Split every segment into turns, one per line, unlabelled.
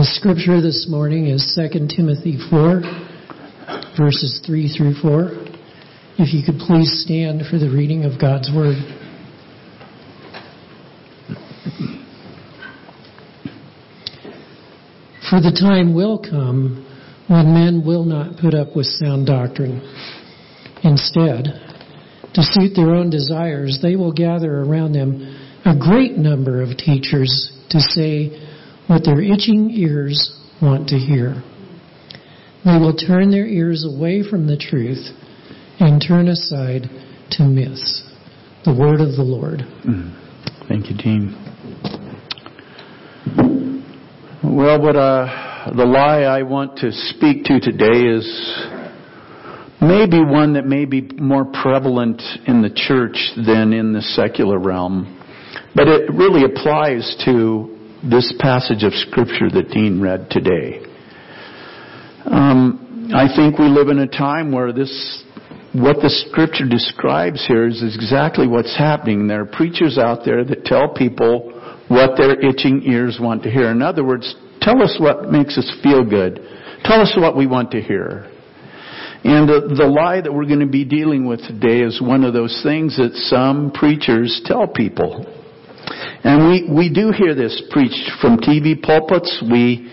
The scripture this morning is 2 Timothy 4, verses 3 through 4. If you could please stand for the reading of God's Word. For the time will come when men will not put up with sound doctrine. Instead, to suit their own desires, they will gather around them a great number of teachers to say what their itching ears want to hear. They will turn their ears away from the truth and turn aside to myths. The word of the Lord.
Thank you, Dean. Well, what uh, the lie I want to speak to today is maybe one that may be more prevalent in the church than in the secular realm. But it really applies to this passage of scripture that Dean read today. Um, I think we live in a time where this, what the scripture describes here is exactly what's happening. There are preachers out there that tell people what their itching ears want to hear. In other words, tell us what makes us feel good. Tell us what we want to hear. And the, the lie that we're going to be dealing with today is one of those things that some preachers tell people. And we, we do hear this preached from TV pulpits. We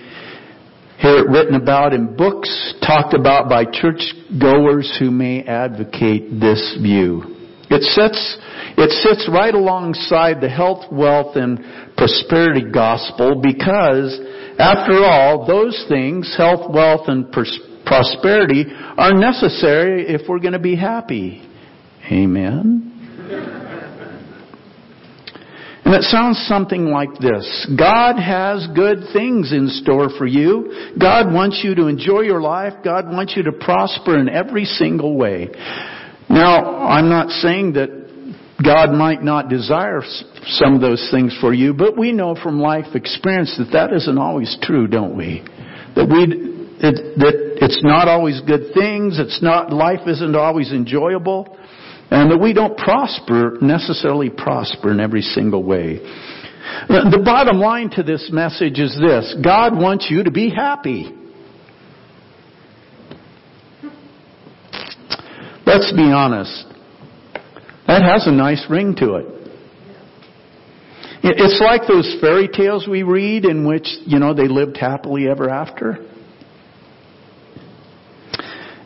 hear it written about in books, talked about by church goers who may advocate this view. It sits, it sits right alongside the health, wealth, and prosperity gospel because, after all, those things, health, wealth, and pers- prosperity, are necessary if we're going to be happy. Amen? And it sounds something like this. God has good things in store for you. God wants you to enjoy your life. God wants you to prosper in every single way. Now, I'm not saying that God might not desire some of those things for you, but we know from life experience that that isn't always true, don't we? That we it, that it's not always good things. It's not life isn't always enjoyable. And that we don't prosper, necessarily prosper in every single way. The bottom line to this message is this. God wants you to be happy. Let's be honest. That has a nice ring to it. It's like those fairy tales we read in which, you know, they lived happily ever after.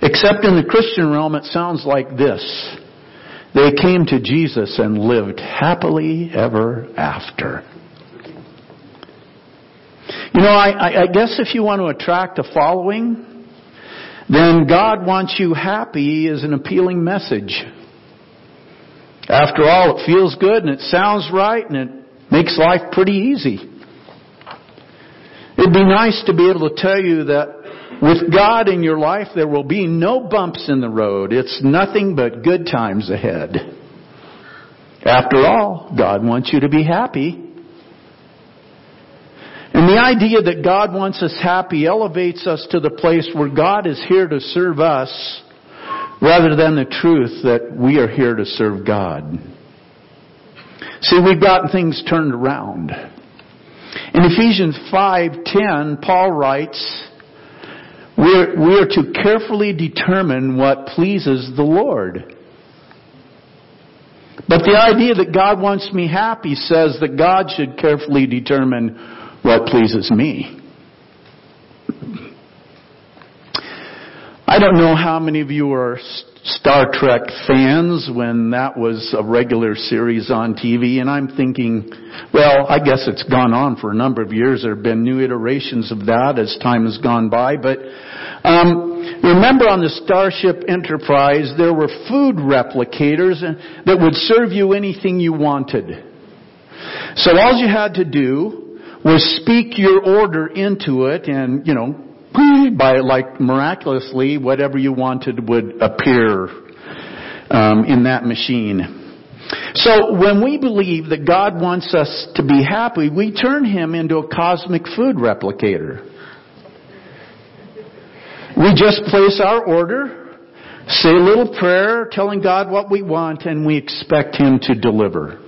Except in the Christian realm, it sounds like this. They came to Jesus and lived happily ever after. You know, I, I, guess if you want to attract a following, then God wants you happy is an appealing message. After all, it feels good and it sounds right and it makes life pretty easy. It'd be nice to be able to tell you that with God in your life, there will be no bumps in the road. It's nothing but good times ahead. After all, God wants you to be happy. And the idea that God wants us happy elevates us to the place where God is here to serve us rather than the truth that we are here to serve God. See, we've gotten things turned around. In Ephesians 5:10, Paul writes, we're, we are to carefully determine what pleases the Lord. But the idea that God wants me happy says that God should carefully determine what pleases me. I don't know how many of you are Star Trek fans when that was a regular series on TV, and I'm thinking, well, I guess it's gone on for a number of years. There have been new iterations of that as time has gone by, but um, remember on the Starship Enterprise, there were food replicators that would serve you anything you wanted. So all you had to do was speak your order into it, and you know by like miraculously whatever you wanted would appear um, in that machine. So when we believe that God wants us to be happy, we turn Him into a cosmic food replicator. We just place our order, say a little prayer, telling God what we want, and we expect Him to deliver.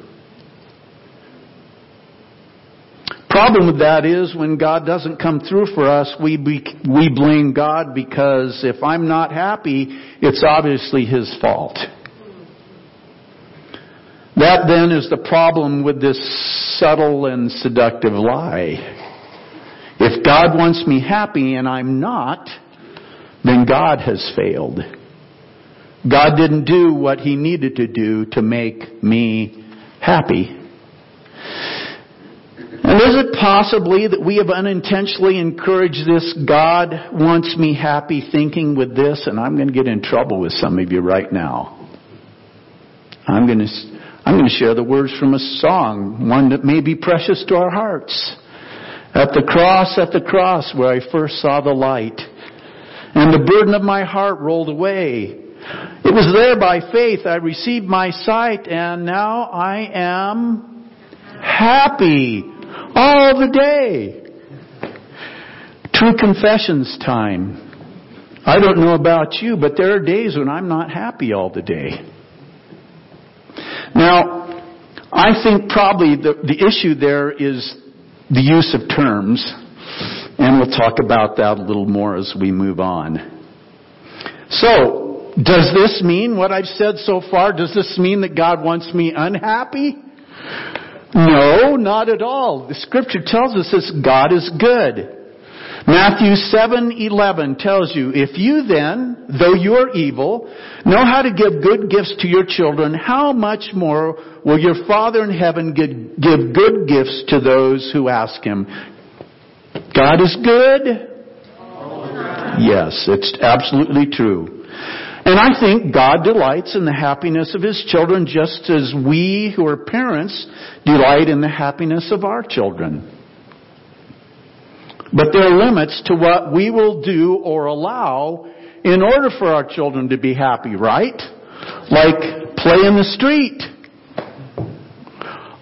The problem with that is when God doesn't come through for us, we, be, we blame God because if I'm not happy, it's obviously His fault. That then is the problem with this subtle and seductive lie. If God wants me happy and I'm not, then God has failed. God didn't do what He needed to do to make me happy. And is it possibly that we have unintentionally encouraged this God wants me happy thinking with this, and I'm going to get in trouble with some of you right now. I'm going to, I'm going to share the words from a song, one that may be precious to our hearts. At the cross, at the cross where I first saw the light, and the burden of my heart rolled away. It was there by faith I received my sight, and now I am happy all the day. True confessions time. I don't know about you, but there are days when I'm not happy all the day. Now, I think probably the, the issue there is the use of terms, and we'll talk about that a little more as we move on. So, does this mean what I've said so far? Does this mean that God wants me unhappy? No, not at all. The scripture tells us this God is good. Matthew 7:11 tells you, if you then, though you are evil, know how to give good gifts to your children, how much more will your Father in heaven give good gifts to those who ask him? God is good? Yes, it's absolutely true. And I think God delights in the happiness of His children just as we who are parents delight in the happiness of our children. But there are limits to what we will do or allow in order for our children to be happy, right? Like play in the street.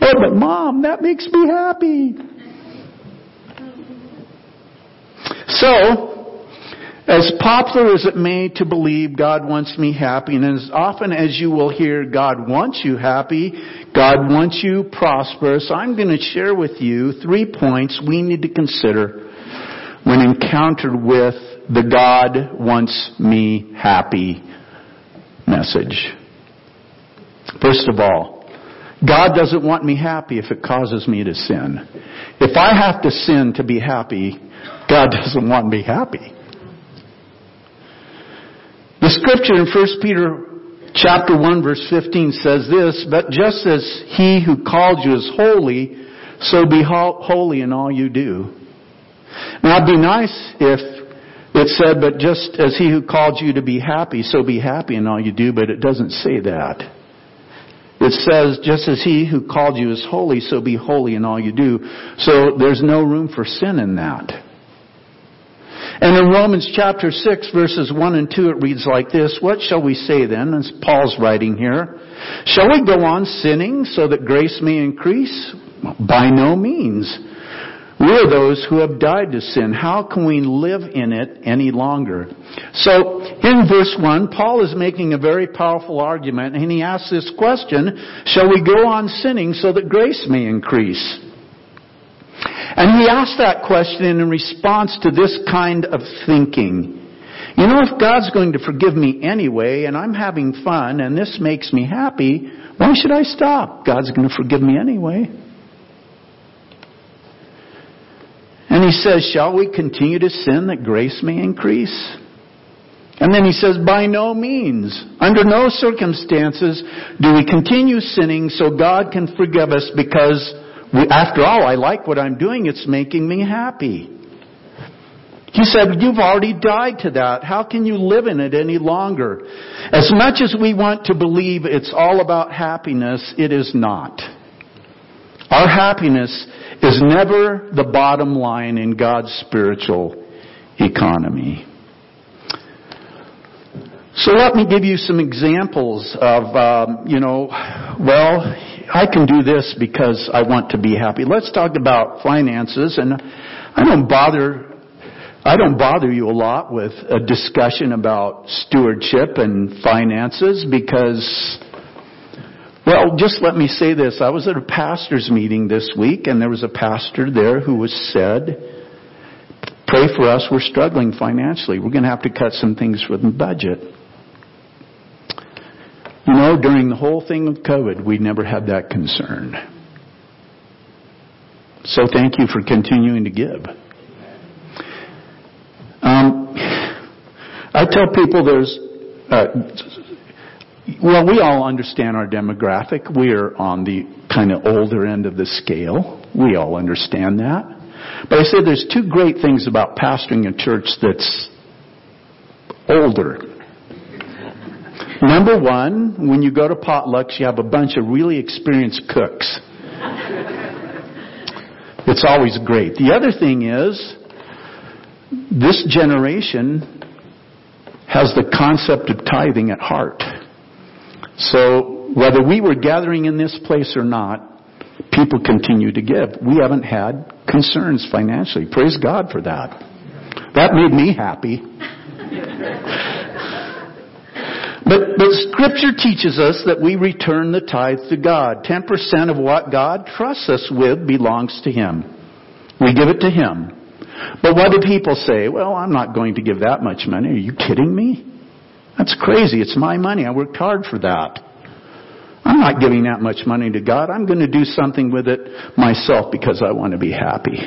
Oh, but mom, that makes me happy. So, as popular as it may to believe God wants me happy, and as often as you will hear God wants you happy, God wants you prosperous, I'm going to share with you three points we need to consider when encountered with the God wants me happy message. First of all, God doesn't want me happy if it causes me to sin. If I have to sin to be happy, God doesn't want me happy. The scripture in 1 Peter chapter 1 verse 15 says this, but just as he who called you is holy, so be holy in all you do. Now it'd be nice if it said, but just as he who called you to be happy, so be happy in all you do, but it doesn't say that. It says, just as he who called you is holy, so be holy in all you do. So there's no room for sin in that. And in Romans chapter 6 verses 1 and 2 it reads like this, What shall we say then? As Paul's writing here. Shall we go on sinning so that grace may increase? By no means. We are those who have died to sin. How can we live in it any longer? So, in verse 1, Paul is making a very powerful argument and he asks this question, shall we go on sinning so that grace may increase? And he asked that question in response to this kind of thinking. You know, if God's going to forgive me anyway, and I'm having fun, and this makes me happy, why should I stop? God's going to forgive me anyway. And he says, Shall we continue to sin that grace may increase? And then he says, By no means, under no circumstances do we continue sinning so God can forgive us because after all, I like what I'm doing. It's making me happy. He said, You've already died to that. How can you live in it any longer? As much as we want to believe it's all about happiness, it is not. Our happiness is never the bottom line in God's spiritual economy. So let me give you some examples of, um, you know, well, I can do this because I want to be happy. Let's talk about finances and I don't bother I don't bother you a lot with a discussion about stewardship and finances because Well, just let me say this. I was at a pastor's meeting this week and there was a pastor there who was said, pray for us, we're struggling financially. We're going to have to cut some things from the budget. You know, during the whole thing of COVID, we never had that concern. So thank you for continuing to give. Um, I tell people there's, uh, well, we all understand our demographic. We're on the kind of older end of the scale. We all understand that. But I said there's two great things about pastoring a church that's older. Number one, when you go to potlucks, you have a bunch of really experienced cooks. It's always great. The other thing is, this generation has the concept of tithing at heart. So whether we were gathering in this place or not, people continue to give. We haven't had concerns financially. Praise God for that. That made me happy. But, but scripture teaches us that we return the tithe to God. 10% of what God trusts us with belongs to Him. We give it to Him. But what do people say? Well, I'm not going to give that much money. Are you kidding me? That's crazy. It's my money. I worked hard for that. I'm not giving that much money to God. I'm going to do something with it myself because I want to be happy.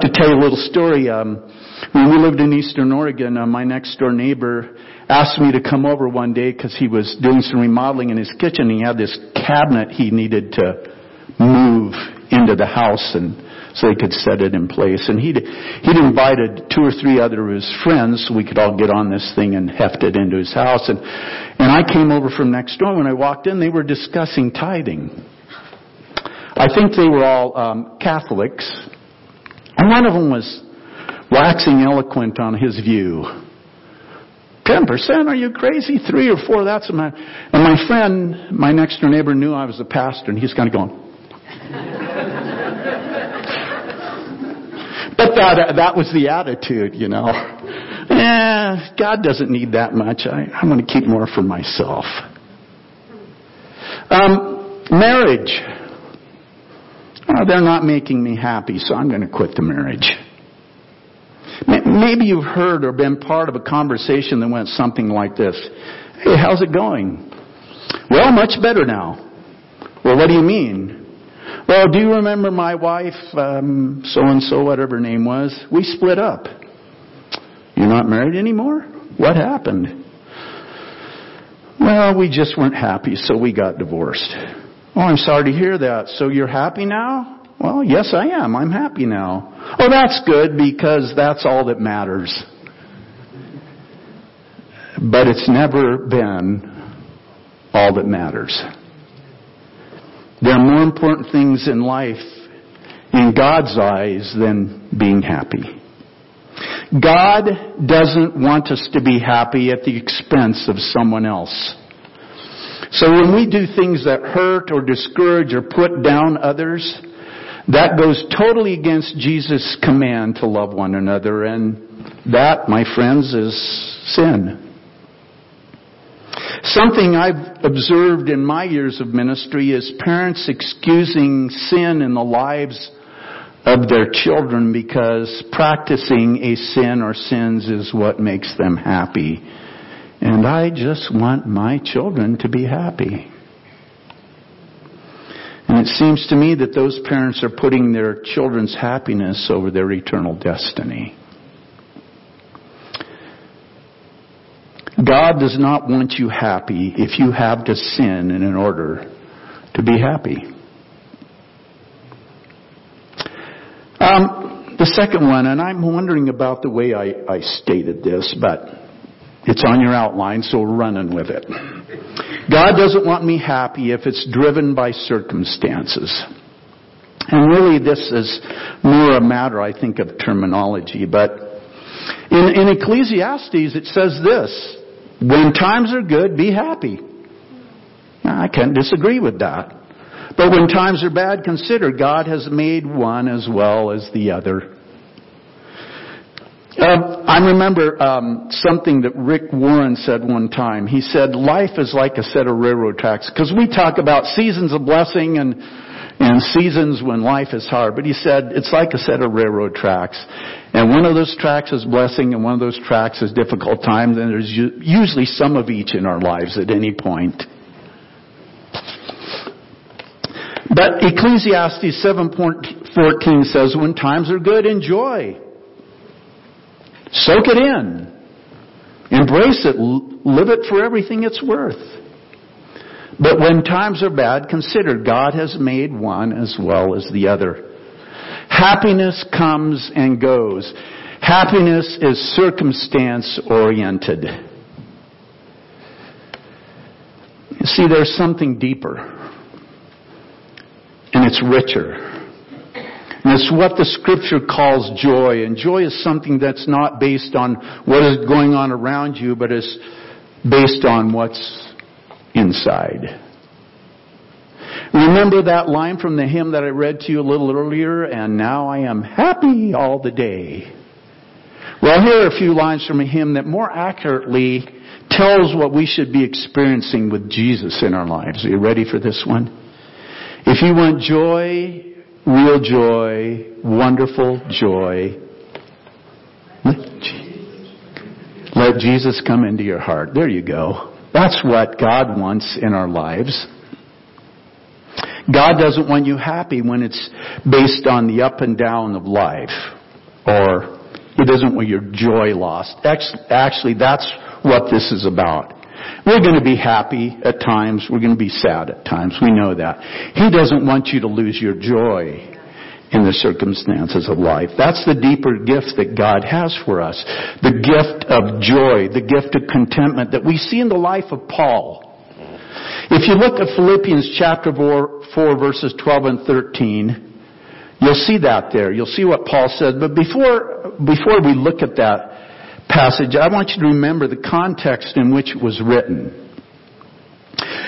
Have to tell you a little story. Um, when we lived in Eastern Oregon, uh, my next door neighbor asked me to come over one day because he was doing some remodeling in his kitchen. He had this cabinet he needed to move into the house and so he could set it in place. And he'd, he'd invited two or three other of his friends so we could all get on this thing and heft it into his house. And, and I came over from next door. When I walked in, they were discussing tithing. I think they were all um, Catholics. And one of them was waxing eloquent on his view. Ten percent? Are you crazy? Three or four? That's my. And my friend, my next door neighbor, knew I was a pastor, and he's kind of going. but that that was the attitude, you know. Eh, God doesn't need that much. I, I'm going to keep more for myself. Um, marriage. They're not making me happy, so I'm going to quit the marriage. Maybe you've heard or been part of a conversation that went something like this. Hey, how's it going? Well, much better now. Well, what do you mean? Well, do you remember my wife, so and so, whatever her name was? We split up. You're not married anymore? What happened? Well, we just weren't happy, so we got divorced. Oh, I'm sorry to hear that. So you're happy now? Well, yes, I am. I'm happy now. Oh, that's good because that's all that matters. But it's never been all that matters. There are more important things in life in God's eyes than being happy. God doesn't want us to be happy at the expense of someone else. So when we do things that hurt or discourage or put down others, that goes totally against Jesus' command to love one another, and that, my friends, is sin. Something I've observed in my years of ministry is parents excusing sin in the lives of their children because practicing a sin or sins is what makes them happy. And I just want my children to be happy. And it seems to me that those parents are putting their children's happiness over their eternal destiny. God does not want you happy if you have to sin in order to be happy. Um, the second one, and I'm wondering about the way I, I stated this, but it's on your outline, so we're running with it. God doesn't want me happy if it's driven by circumstances. And really this is more a matter, I think, of terminology, but in, in Ecclesiastes it says this, when times are good, be happy. I can't disagree with that. But when times are bad, consider God has made one as well as the other. Um, I remember um, something that Rick Warren said one time. He said, "Life is like a set of railroad tracks." Because we talk about seasons of blessing and and seasons when life is hard. But he said it's like a set of railroad tracks, and one of those tracks is blessing, and one of those tracks is difficult times. And there's usually some of each in our lives at any point. But Ecclesiastes 7:14 says, "When times are good, enjoy." Soak it in. Embrace it. Live it for everything it's worth. But when times are bad, consider God has made one as well as the other. Happiness comes and goes. Happiness is circumstance oriented. See, there's something deeper. And it's richer. And it's what the scripture calls joy. And joy is something that's not based on what is going on around you, but is based on what's inside. Remember that line from the hymn that I read to you a little earlier, and now I am happy all the day. Well, here are a few lines from a hymn that more accurately tells what we should be experiencing with Jesus in our lives. Are you ready for this one? If you want joy, real joy, wonderful joy. Let Jesus come into your heart. There you go. That's what God wants in our lives. God doesn't want you happy when it's based on the up and down of life. Or He doesn't want your joy lost. Actually, that's what this is about. We're going to be happy at times. We're going to be sad at times. We know that. He doesn't want you to lose your joy in the circumstances of life. That's the deeper gift that God has for us. The gift of joy, the gift of contentment that we see in the life of Paul. If you look at Philippians chapter 4, 4 verses 12 and 13, You'll see that there. You'll see what Paul said. But before, before we look at that, passage, I want you to remember the context in which it was written.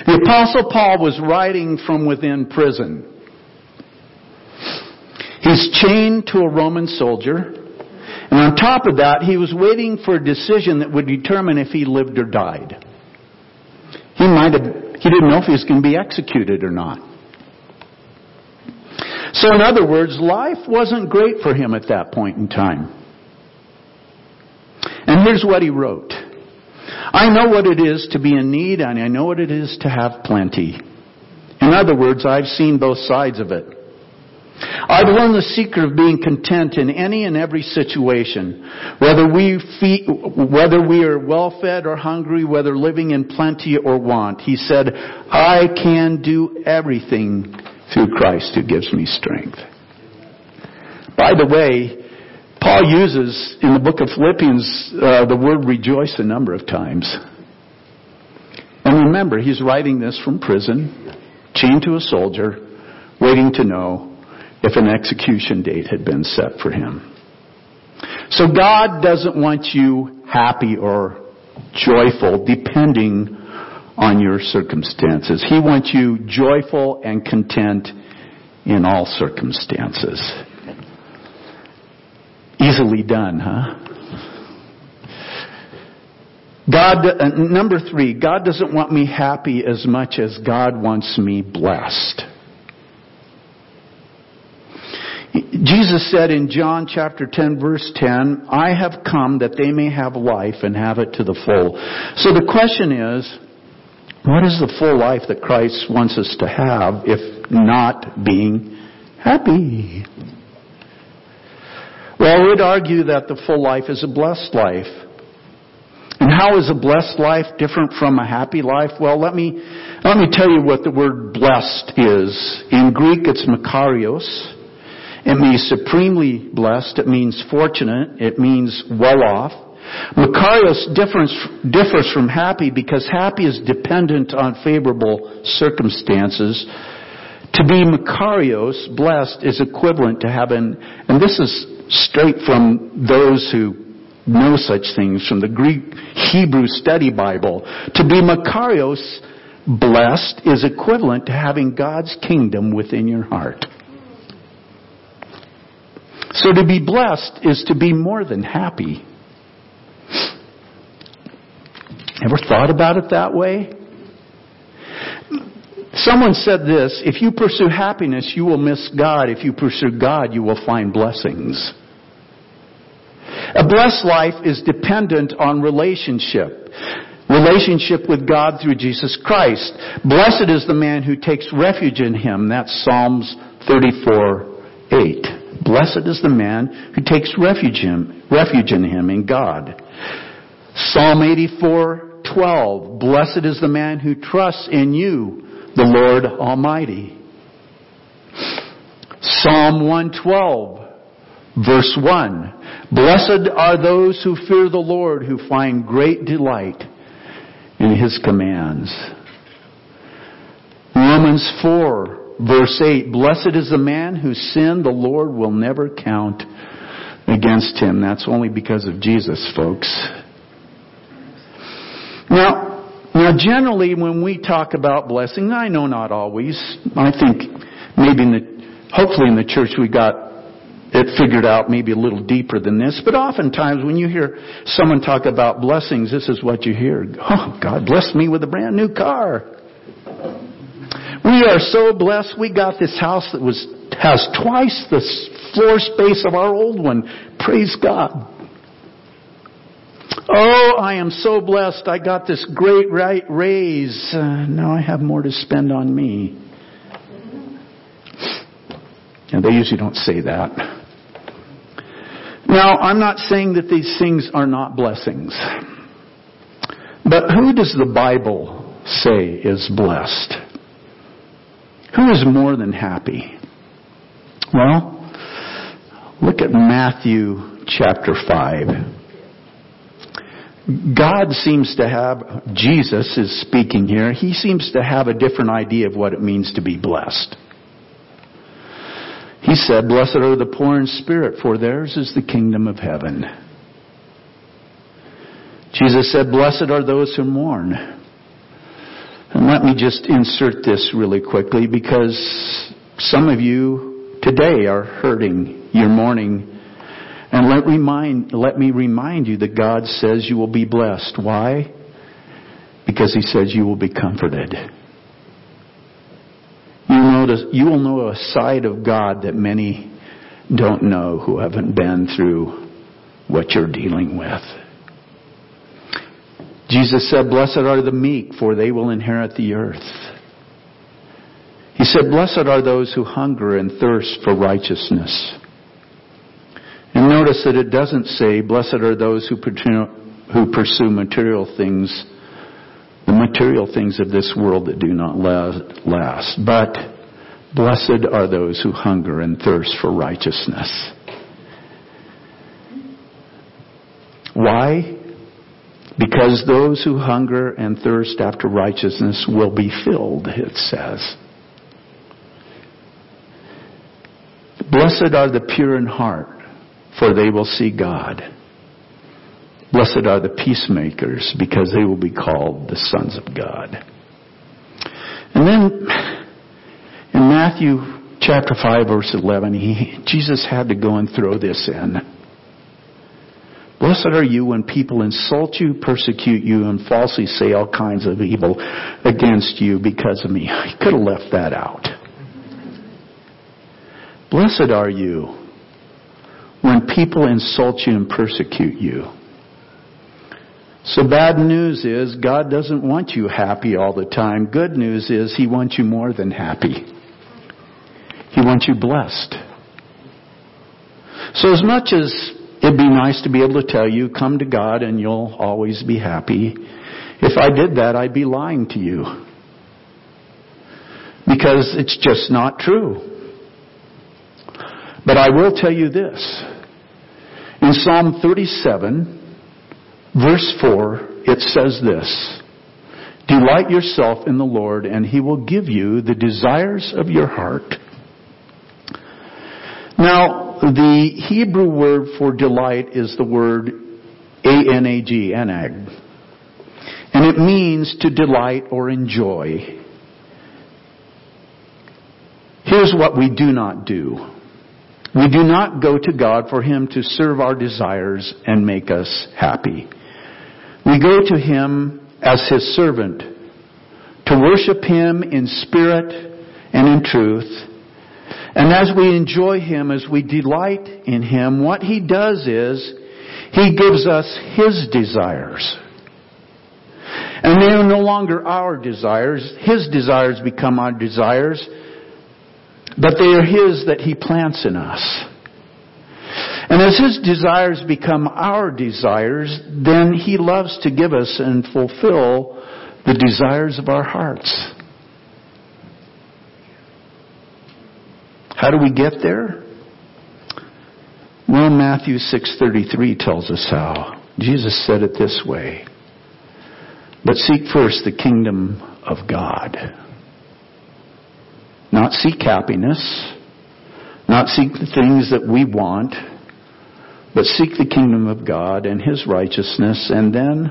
The apostle Paul was writing from within prison. He's chained to a Roman soldier. And on top of that, he was waiting for a decision that would determine if he lived or died. He might have, he didn't know if he was going to be executed or not. So in other words, life wasn't great for him at that point in time. And here's what he wrote. I know what it is to be in need and I know what it is to have plenty. In other words, I've seen both sides of it. I've learned the secret of being content in any and every situation, whether we feed, whether we are well fed or hungry, whether living in plenty or want. He said, I can do everything through Christ who gives me strength. By the way, Paul uses in the book of Philippians uh, the word rejoice a number of times. And remember, he's writing this from prison, chained to a soldier, waiting to know if an execution date had been set for him. So God doesn't want you happy or joyful depending on your circumstances. He wants you joyful and content in all circumstances. Easily done, huh? God, uh, number three, God doesn't want me happy as much as God wants me blessed. Jesus said in John chapter 10 verse 10, I have come that they may have life and have it to the full. So the question is, what is the full life that Christ wants us to have if not being happy? Well, I would argue that the full life is a blessed life. And how is a blessed life different from a happy life? Well, let me, let me tell you what the word blessed is. In Greek, it's makarios. It means supremely blessed. It means fortunate. It means well off. Makarios differs, differs from happy because happy is dependent on favorable circumstances. To be Makarios, blessed, is equivalent to having, and this is straight from those who know such things from the Greek Hebrew study Bible. To be Makarios, blessed, is equivalent to having God's kingdom within your heart. So to be blessed is to be more than happy. Ever thought about it that way? Someone said this, if you pursue happiness, you will miss God. If you pursue God, you will find blessings. A blessed life is dependent on relationship. Relationship with God through Jesus Christ. Blessed is the man who takes refuge in him. That's Psalms 34, 8. Blessed is the man who takes refuge in, refuge in him, in God. Psalm 84, 12. Blessed is the man who trusts in you, the Lord Almighty. Psalm 112, verse 1. Blessed are those who fear the Lord, who find great delight in His commands. Romans 4, verse 8. Blessed is the man whose sin the Lord will never count against him. That's only because of Jesus, folks. Now, now generally when we talk about blessing, I know not always. I think maybe in the, hopefully in the church we got it figured out maybe a little deeper than this, but oftentimes when you hear someone talk about blessings, this is what you hear. Oh, God blessed me with a brand new car. We are so blessed. We got this house that was, has twice the floor space of our old one. Praise God. Oh, I am so blessed. I got this great right raise. Uh, now I have more to spend on me. And they usually don't say that. Now, I'm not saying that these things are not blessings. But who does the Bible say is blessed? Who is more than happy? Well, look at Matthew chapter 5. God seems to have, Jesus is speaking here, he seems to have a different idea of what it means to be blessed. He said, Blessed are the poor in spirit, for theirs is the kingdom of heaven. Jesus said, Blessed are those who mourn. And let me just insert this really quickly because some of you today are hurting. You're mourning. And let, remind, let me remind you that God says you will be blessed. Why? Because He says you will be comforted. You, will know a side of God that many don't know who haven't been through what you're dealing with. Jesus said, Blessed are the meek, for they will inherit the earth. He said, Blessed are those who hunger and thirst for righteousness. And notice that it doesn't say, Blessed are those who pursue material things the material things of this world that do not last. But blessed are those who hunger and thirst for righteousness. Why? Because those who hunger and thirst after righteousness will be filled, it says. Blessed are the pure in heart, for they will see God. Blessed are the peacemakers, because they will be called the sons of God. And then Matthew chapter 5 verse 11, he, Jesus had to go and throw this in. Blessed are you when people insult you, persecute you, and falsely say all kinds of evil against you because of me. He could have left that out. Blessed are you when people insult you and persecute you. So bad news is God doesn't want you happy all the time. Good news is He wants you more than happy. He wants you blessed. So as much as it'd be nice to be able to tell you, come to God and you'll always be happy, if I did that, I'd be lying to you. Because it's just not true. But I will tell you this. In Psalm 37, Verse 4, it says this Delight yourself in the Lord, and he will give you the desires of your heart. Now, the Hebrew word for delight is the word A-N-A-G, anag. And it means to delight or enjoy. Here's what we do not do. We do not go to God for Him to serve our desires and make us happy. We go to Him as His servant to worship Him in spirit and in truth. And as we enjoy Him, as we delight in Him, what He does is He gives us His desires. And they are no longer our desires. His desires become our desires. But they are His that He plants in us. And as His desires become our desires, then He loves to give us and fulfill the desires of our hearts. How do we get there? Well, Matthew 6:33 tells us how. Jesus said it this way: "But seek first the kingdom of God." Not seek happiness, not seek the things that we want, but seek the kingdom of God and His righteousness, and then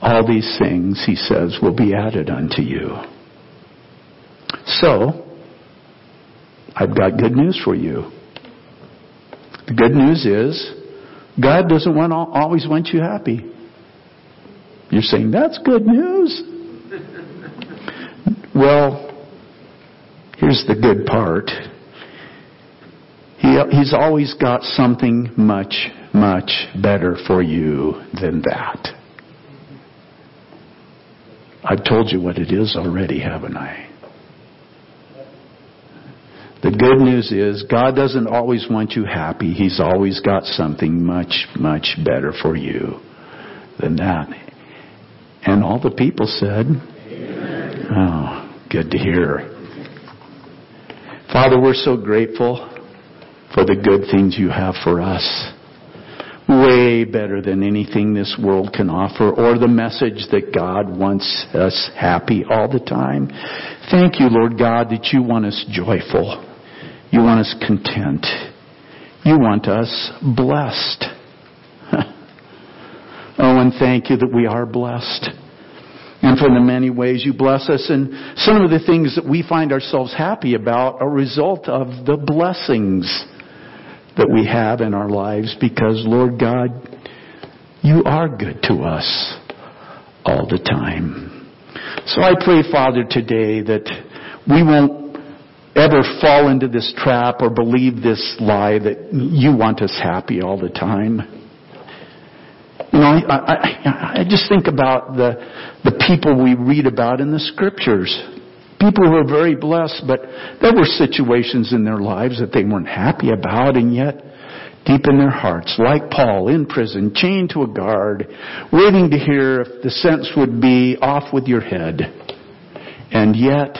all these things, He says, will be added unto you. So, I've got good news for you. The good news is, God doesn't want, always want you happy. You're saying, that's good news. well, Here's the good part. He, he's always got something much, much better for you than that. I've told you what it is already, haven't I? The good news is God doesn't always want you happy. He's always got something much, much better for you than that. And all the people said, Amen. Oh, good to hear. Father, we're so grateful for the good things you have for us. Way better than anything this world can offer or the message that God wants us happy all the time. Thank you, Lord God, that you want us joyful. You want us content. You want us blessed. oh, and thank you that we are blessed and for the many ways you bless us. And some of the things that we find ourselves happy about are a result of the blessings that we have in our lives because, Lord God, you are good to us all the time. So I pray, Father, today that we won't ever fall into this trap or believe this lie that you want us happy all the time. You know, I, I, I just think about the, the people we read about in the scriptures. People who are very blessed, but there were situations in their lives that they weren't happy about, and yet, deep in their hearts, like Paul in prison, chained to a guard, waiting to hear if the sentence would be off with your head. And yet,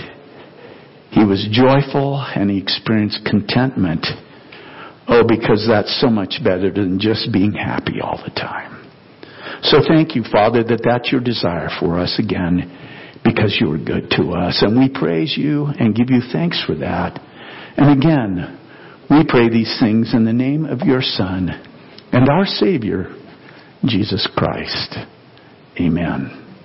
he was joyful and he experienced contentment. Oh, because that's so much better than just being happy all the time. So thank you, Father, that that's your desire for us again because you are good to us. And we praise you and give you thanks for that. And again, we pray these things in the name of your Son and our Savior, Jesus Christ. Amen.